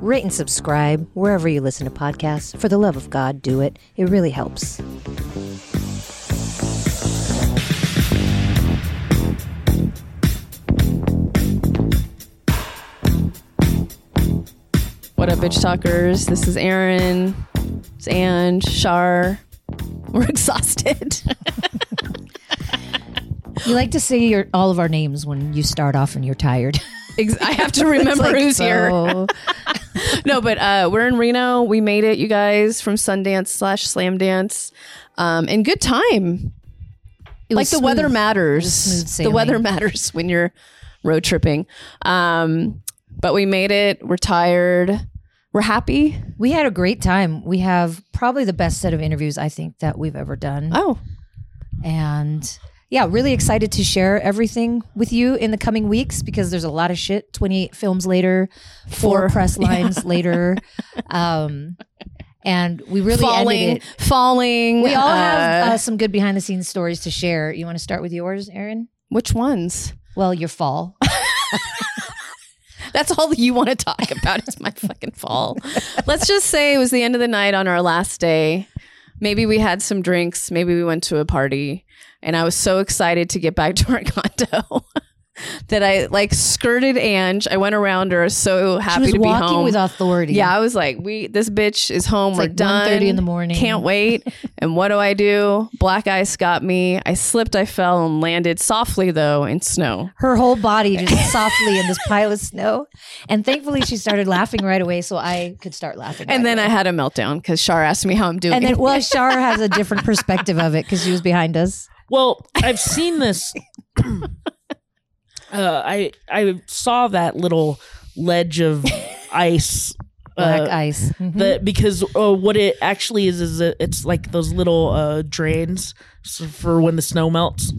rate and subscribe wherever you listen to podcasts. For the love of God, do it. It really helps. What up, bitch talkers? This is Erin. It's Ange, Shar. We're exhausted. You like to say your all of our names when you start off and you're tired. I have to remember Like, who's here. no, but uh, we're in Reno. We made it, you guys, from Sundance slash Slamdance. Um, and good time. Like the weather matters. the weather matters when you're road tripping. Um, but we made it. We're tired. We're happy. We had a great time. We have probably the best set of interviews I think that we've ever done. Oh, And yeah, really excited to share everything with you in the coming weeks because there's a lot of shit. 28 films later, four Four. press lines later. Um, and we really falling, falling. We all have uh, uh, some good behind the scenes stories to share. You want to start with yours, Erin? which ones? Well, your fall. That's all you want to talk about is my fucking fall. Let's just say it was the end of the night on our last day. Maybe we had some drinks. Maybe we went to a party. And I was so excited to get back to our condo that I like skirted Ange. I went around her, so She happy was to be walking home. with authority. yeah, I was like, "We, this bitch is home. We're like done. 1:30 in the morning. Can't wait." and what do I do? Black ice got me. I slipped. I fell and landed softly though in snow. her whole body just softly in this pile of snow. And thankfully, she started laughing right away, so I could start laughing. And right then I had a meltdown because Shar asked me how I'm doing. and then well, Shar has a different perspective of it because she was behind us. Well, I've seen this. uh, I I saw that little ledge of ice. Black uh, ice. Mhm. That because uh, what it actually is is it, it's like those little uh, drains for when the snow melts.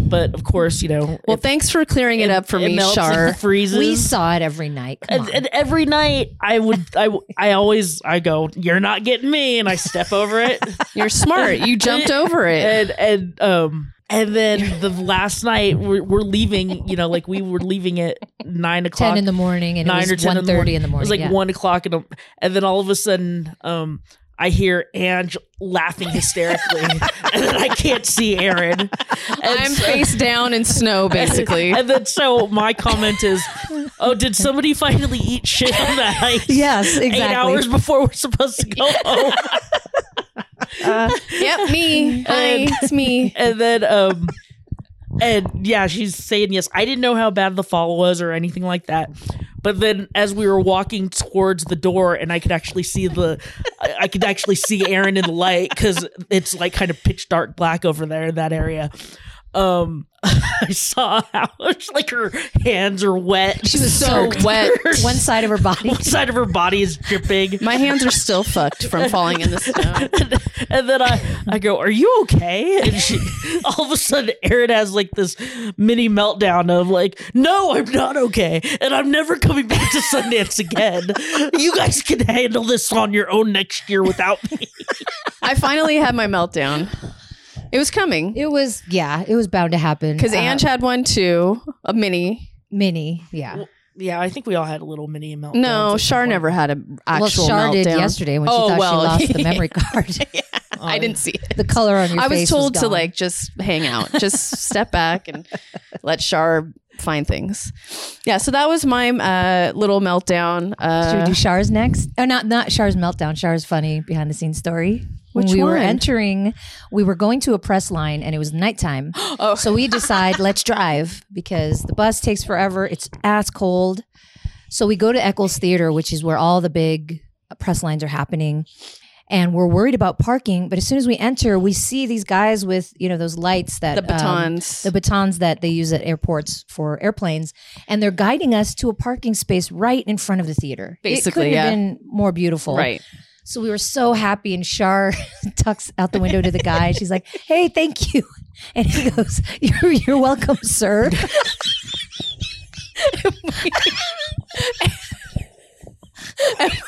But of course, you know. well, if thanks for clearing it, up for me, and freezes. we saw it every night. Come and, on. and every night I would I I always I go you're not getting me and I step over it You're smart. You jumped over it. and and um and then the last night we're, we're leaving you know like we were leaving at nine o'clock ten in the morning, and nine it or ten in the morning. in the morning. It was like yeah. one o'clock and, and then all of a sudden um I hear Ange laughing hysterically and then I can't see Erin. And I'm so- face down in snow, basically. And then so my comment is, "Oh, did somebody finally eat shit on that ice?" Yes, exactly. Eight hours before we're supposed to go home. yep, me. Hi, it's me. and then um and yeah she's saying yes. I didn't know how bad the fall was or anything like that. But then as we were walking towards the door and i could actually see the i, could actually see erin in the light because it's like kind of pitch dark black over there in that area um i saw how much like her hands are wet She was so wet. one side of her body. one side of her body is dripping My hands are still fucked from falling in the snow. and then I, I go, "Are you okay?" And she, all of a sudden, Erin has like this mini meltdown of like, "No, I'm not okay, and I'm never coming back to Sundance again. You guys can handle this on your own next year without me." I finally had my meltdown. It was coming It was yeah, it was bound to happen because Uh, Ange had one too, a mini. mini. Yeah. Yeah, I think we all had a little mini meltdown. No, Shar never had an actual well, Shar meltdown. did yesterday when she Oh, thought well, she lost the memory card. I didn't see it. the color on your face. I was face told to gone. like just hang out, just step back and let Shar find things. Yeah, so that was my uh, little meltdown. Should we Uh, do Shar's next? Oh, not not Shar's meltdown. Shar's funny behind the scenes story. When Which we were entering, we were going to a press line, and it was nighttime. Oh. So we decide let's drive because the bus takes forever. It's ass cold. So we go to Eccles Theater, which is where all the big press lines are happening. And we're worried about parking, but as soon as we enter, we see these guys with you know those lights that the um, batons. the batons that they use at airports for airplanes, and they're guiding us to a parking space right in front of the theater. Basically, it couldn't yeah. have been more beautiful. right. So we were so happy, and Shar tucks out the window to the guy. She's like, "Hey, thank you," and he goes, "You're, you're welcome, sir." and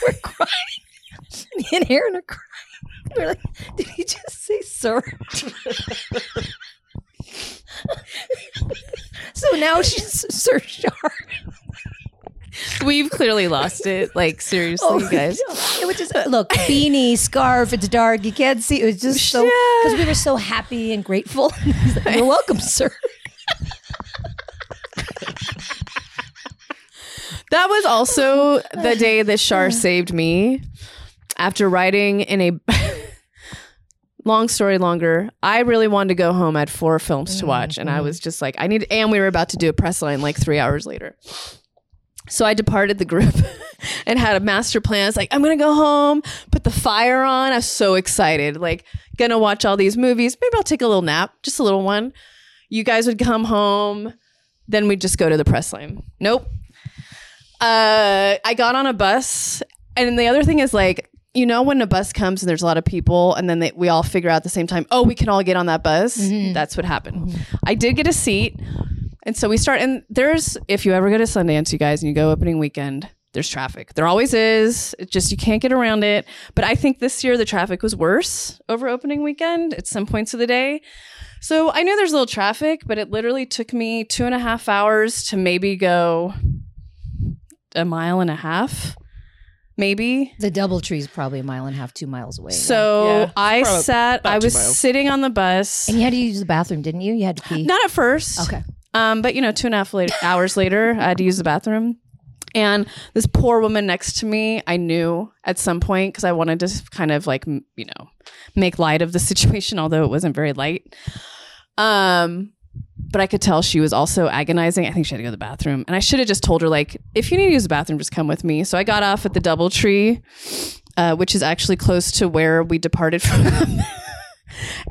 we're crying. Me and Erin are crying. We're like, "Did he just say sir?" so now she's Sir Shar. We've clearly lost it. Like seriously, you guys. It was just uh, look beanie, scarf. It's dark. You can't see. It was just so because we were so happy and grateful. Like, You're welcome, sir. That was also the day that Shar saved me after riding in a long story longer. I really wanted to go home. I had four films to mm, watch, and I mm. was just like, I need, and we were about to do a press line like three hours later. So I departed the group and had a master plan. I was like, I'm gonna go home, put the fire on. I was so excited, like gonna watch all these movies. Maybe I'll take a little nap, just a little one. You guys would come home, then we'd just go to the press line. Nope. Uh, I got on a bus, and the other thing is like, you know, when a bus comes and there's a lot of people, and then they, we all figure out at the same time, oh, we can all get on that bus. That's what happened. I did get a seat, and so we start. And there's, if you ever go to Sundance, you guys, and you go opening weekend, there's traffic. There always is. It's just you can't get around it. But I think this year the traffic was worse over opening weekend at some points of the day. So I knew there's a little traffic, but it literally took me two and a half hours to maybe go a mile and a half, maybe. The DoubleTree is probably a mile and a half, two miles away. So Yeah, I probably sat, I was sitting on the bus. and you had to use the bathroom, didn't you? You had to pee. Not at first. Okay. Um, but you know, two and a half later, hours later, I had to use the bathroom. And this poor woman next to me, I knew at some point because I wanted to kind of like, you know, make light of the situation, although it wasn't very light. Um, but I could tell she was also agonizing. I think she had to go to the bathroom. And I should have just told her, like, if you need to use the bathroom, just come with me. So I got off at the Doubletree, uh, which is actually close to where we departed from.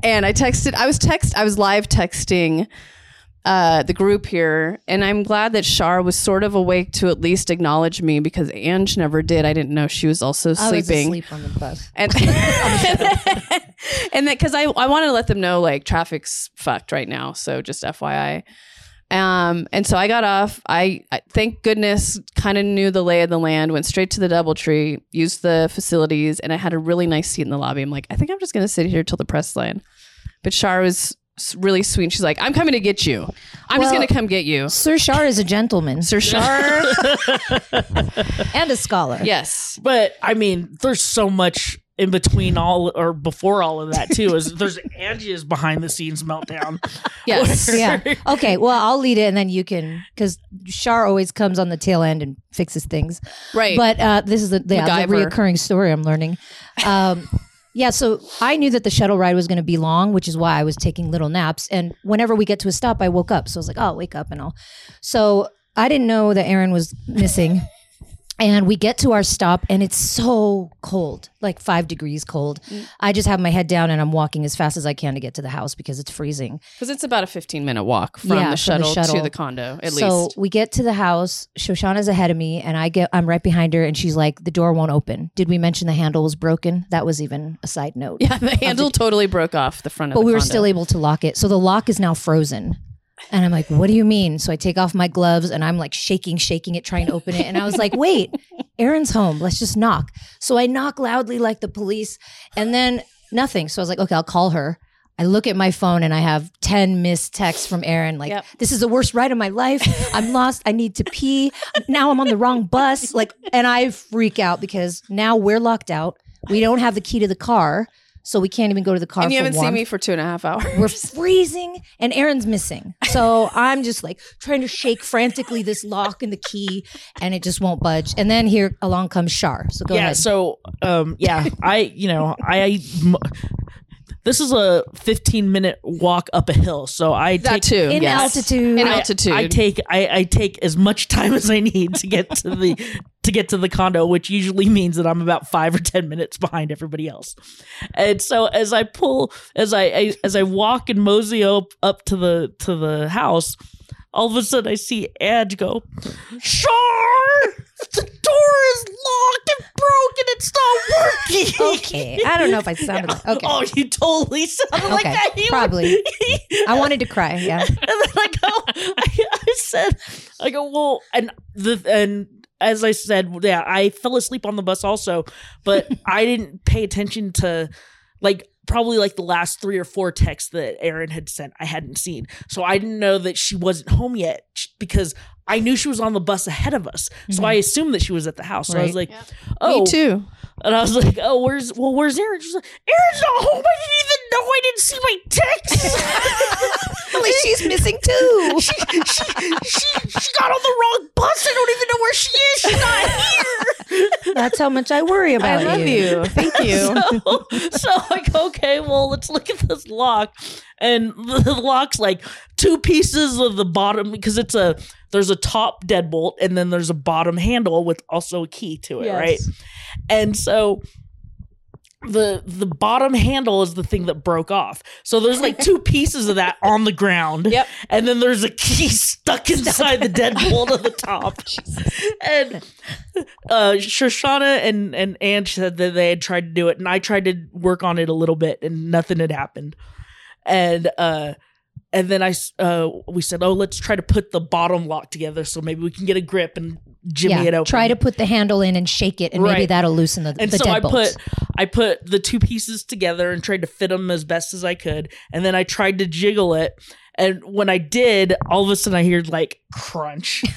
and I texted, I was text, I was live texting uh, the group here, and I'm glad that Shar was sort of awake to at least acknowledge me because Ange never did. I didn't know she was also I was sleeping, asleep on the bus. and and that because I I wanted to let them know like traffic's fucked right now, so just FYI. Um, and so I got off. I, I thank goodness kind of knew the lay of the land. Went straight to the DoubleTree, used the facilities, and I had a really nice seat in the lobby. I'm like, I think I'm just gonna sit here till the press line. But Shar was really sweet. She's like, I'm coming to get you. I'm just Well- gonna come get you. Sir Shar is a gentleman Sir Shar, and a scholar. yes. But I mean, there's so much in between all or before all of that too. Is there's Angie's behind the scenes meltdown. Yes. Yeah. Okay. Well, I'll lead it, and then you can, because Shar always comes on the tail end and fixes things. Right. But uh, this is the, the, the MacGyver. reoccurring story I'm learning. Um, yeah, so I knew that the shuttle ride was going to be long, which is why I was taking little naps. And whenever we get to a stop, I woke up. So I was like, oh, I'll wake up and all. So I didn't know that Erin was missing. And we get to our stop, and it's so cold, like five degrees cold. Mm. I just have my head down and I'm walking as fast as I can to get to the house because it's freezing. Because it's about a 15 minute walk from, Yeah, the, from the shuttle shuttle. to the condo, at least. so we get to the house. Shoshana's ahead of me, and I get I'm right behind her, and she's like, "The door won't open." Did we mention the handle was broken? That was even a side note. Yeah, the handle totally broke off the front of but the we were condo. still able to lock it. So the lock is now frozen. And I'm like, what do you mean? So I take off my gloves and I'm like shaking, shaking it, trying to open it. And I was like, wait, Erin's home. Let's just knock. So I knock loudly like the police and then nothing. So I was like, okay, I'll call her. I look at my phone and I have 10 missed texts from Erin. Like, Yep. this is the worst ride of my life. I'm lost. I need to pee. Now I'm on the wrong bus. Like, and I freak out because now we're locked out. We don't have the key to the car. So we can't even go to the car. and you for haven't seen me for two and a half hours. we're freezing and Erin's missing. So I'm just like trying to shake frantically this lock and the key and it just won't budge. And then here along comes Shar. So go yeah. ahead. So um, yeah, I you know I. m- This is a 15 minute walk up a hill, so I that take too. in yes. altitude. In I- altitude. I, take I, I take as much time as I need to get to the to get to the condo, which usually means that I'm about five or ten minutes behind everybody else. And so as I pull as I, I as I walk and mosey up up to the to the house, all of a sudden I see Ange go, Shar, the door is locked and broken. It's not working. okay. I don't know if I sounded like okay. Oh, you totally sounded like that. Probably. I wanted to cry. Yeah. and then I go, I, I said, I go, well, and the and as I said, yeah, I fell asleep on the bus also, but I didn't pay attention to like probably like the last three or four texts that Erin had sent. I hadn't seen, so I didn't know that she wasn't home yet because I knew she was on the bus ahead of us. So I mm-hmm. assumed that she was at the house. So I was Right. like, oh, Me too. and I was like, "Oh, where's well, where's Erin?" She's like, "Erin's not home. I didn't even know. I didn't see my text." Like she's missing too. she, she, she, she got on the wrong bus. I don't even know where she is. She's not here. That's how much I worry about I love you. Thank you. So, so I go, okay, well, let's look at this lock. And the lock's like two pieces of the bottom because it's a there's a top deadbolt and then there's a bottom handle with also a key to it, Yes. right? And so the the bottom handle is the thing that broke off. So there's like two pieces of that on the ground. Yep. And then there's a key stuck inside the deadbolt of the top. and uh Shoshana and and Ange said that they had tried to do it and I tried to work on it a little bit and nothing had happened. And uh and then I uh we said, "Oh, let's try to put the bottom lock together so maybe we can get a grip and jimmy it Yeah. open." Try to put the handle in and shake it, and maybe that'll loosen the, and the so I put I put the two pieces together and tried to fit them as best as I could, and then I tried to jiggle it, and when I did, all of a sudden I heard like crunch.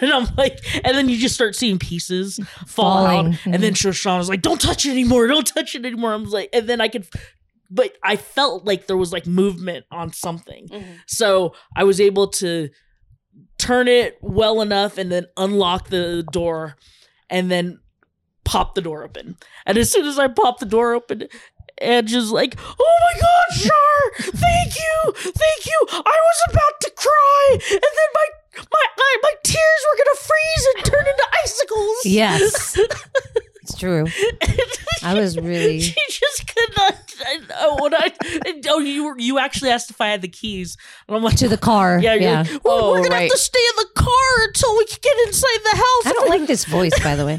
and I'm like, and then you just start seeing pieces fall Falling. out, and then Shoshana was like, "Don't touch it anymore! Don't touch it anymore!" I was like, and then I could, but I felt like there was like movement on something, mm-hmm. so I was able to turn it well enough and then unlock the door and then pop the door open. And as soon as I popped the door open, Ange is like, "Oh my God, Shar! Thank you, thank you! I was about to cry, and then my my I, my tears were gonna freeze and turn into icicles." Yes. It's true. I was really. She just could not. I know when I. Oh, you were you actually asked if I had the keys, and I'm like, To the car. yeah, Yeah. yeah. We're, Oh, we're gonna have to stay in the car until we can get inside the house. I don't like this voice, by the way,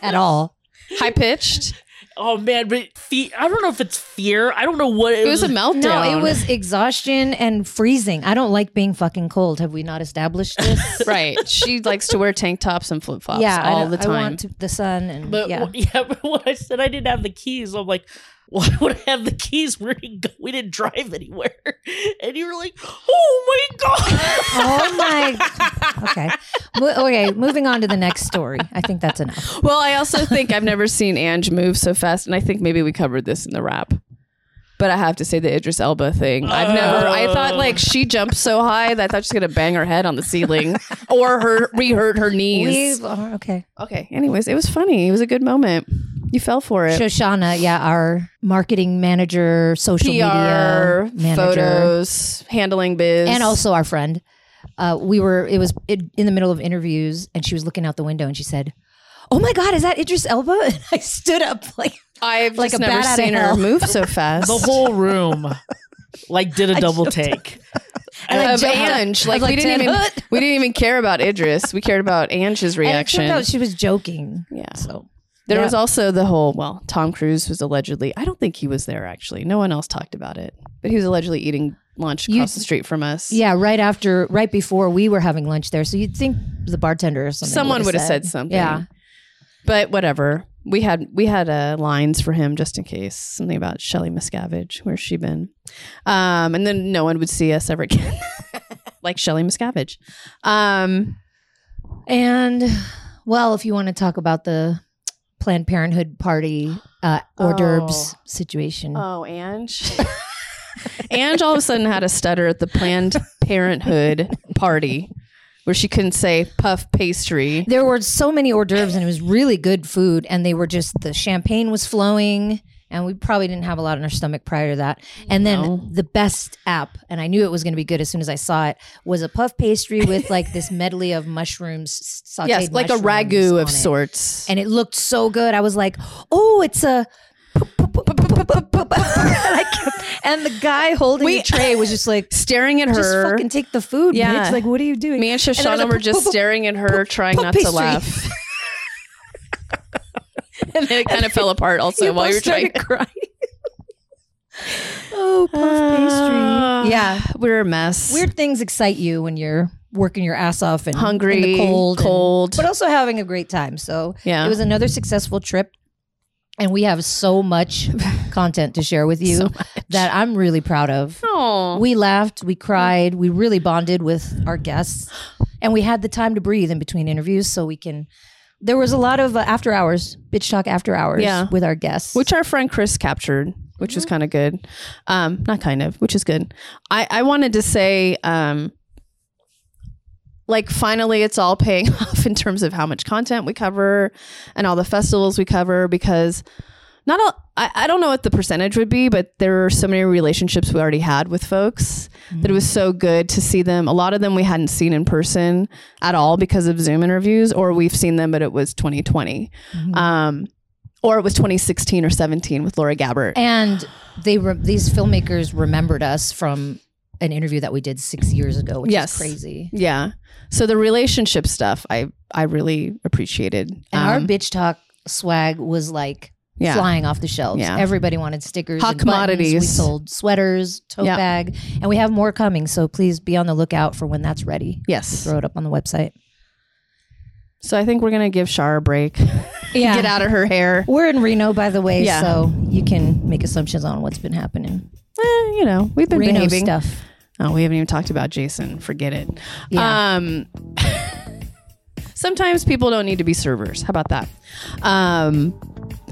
at all. High pitched. Oh man, but fe- I don't know if it's fear. I don't know what it, was It was a meltdown. No, it was exhaustion and freezing. I don't like being fucking cold. Have we not established this? right. She likes to wear tank tops and flip flops yeah, all don't- the time. I want to, the sun and But yeah. yeah. but when I said I didn't have the keys, I'm like, why would I have the keys? Where did he go? We didn't drive anywhere. And you were like, oh my god. Oh my. Okay. Mo- okay. Moving on to the next story. I think that's enough. Well, I also think I've never seen Ange move so fast, and I think maybe we covered this in the wrap. But I have to say the Idris Elba thing. I've never. I thought oh. like she jumped so high that I thought she was gonna bang her head on the ceiling or her re-hurt her knees. We okay. Okay. Anyways, it was funny. It was a good moment. You fell for it. Shoshana, yeah, our marketing manager, social PR, media manager, photos, handling biz, and also our friend. Uh, we were. It was in the middle of interviews, and she was looking out the window, and she said, "Oh my God, is that Idris Elba?" And I stood up like, I've like just a never bat seen her move so fast. the whole room like did a double take. and like, of jumped. Ange. I was Like, we didn't even Hood." we didn't even care about Idris. We cared about Ange's And it reaction. turned out she was joking. yeah. So There Yeah. was also the whole well, Tom Cruise was allegedly I don't think he was there actually. No one else talked about it. But he was allegedly eating lunch You- across the street from us. yeah, right after, right before we were having lunch there, so you'd think the bartender or something. Someone would have said something. Yeah. But whatever. We had we had uh, lines for him just in case. Something about Shelly Miscavige. Where's she been? Um, and then no one would see us ever again. like Shelly Miscavige. Um, And well, if you want to talk about the Planned Parenthood party uh, hors d'oeuvres Oh. situation, Oh, Ange. Ange all of a sudden had a stutter at the Planned Parenthood party where she couldn't say puff pastry. there were so many hors d'oeuvres, and it was really good food. And they were just the champagne was flowing, and we probably didn't have a lot in our stomach prior to that. And then the best app, and I knew it was going to be good as soon as I saw it, was a puff pastry with like this medley of mushrooms, sauteed Yes, like a ragu of it. sorts. and it looked so good. I was like, "Oh, it's a." And and the guy holding We- the tray was just like, staring at her. "Just fucking take the food, Yeah. bitch!" Like, what are you doing? Me and Shoshana a were just staring at her, trying not to laugh. and it kind of fell apart also while you were trying to crying. oh, puff pastry. Ah. Yeah, we're a mess. Weird things excite you when you're working your ass off and hungry, in the cold, and- cold. but also having a great time. So yeah, it was another successful trip. And we have so much content to share with you So that I'm really proud of. oh, We laughed, we cried, we really bonded with our guests, and we had the time to breathe in between interviews so we can. There was a lot of uh, after hours, bitch talk after hours Yeah. with our guests. which our friend Chris captured, which is kind of good. Um, not kind of, which is good. I I wanted to say, um, like finally, it's all paying off in terms of how much content we cover and all the festivals we cover because. Not all, I, I don't know what the percentage would be, but there are so many relationships we already had with folks that it was so good to see them. A lot of them we hadn't seen in person at all because of Zoom interviews, or we've seen them, but it was 2020. Um, or it was 2016 or 17 with Laura Gabbert. and they re- these filmmakers remembered us from an interview that we did six years ago, which Yes. is crazy. yeah. So the relationship stuff, I I really appreciated. And our Um, bitch talk swag was like yeah, flying off the shelves. Yeah. Everybody wanted stickers, Hot and buttons. commodities. We sold sweaters, tote Yeah. bag, and we have more coming. So please be on the lookout for when that's ready. yes. Throw it up on the website. So I think we're gonna give Shar a break. Yeah. Get out of her hair. We're in Reno, by the way, Yeah. so you can make assumptions on what's been happening. Eh, you know, we've been Reno behaving. stuff. Oh, we haven't even talked about Jason. Forget it. Yeah. Um, sometimes people don't need to be servers. How about that? Um,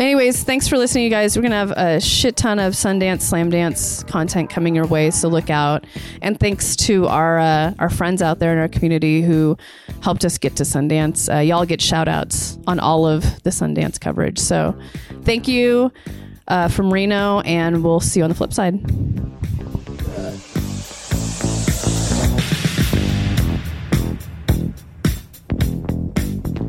anyways, thanks for listening, you guys. We're gonna have a shit ton of Sundance Slamdance content coming your way, so look out. And thanks to our uh, our friends out there in our community who helped us get to Sundance. Uh, y'all get shout outs on all of the Sundance coverage. So thank you uh, from Reno, and we'll see you on the flip side.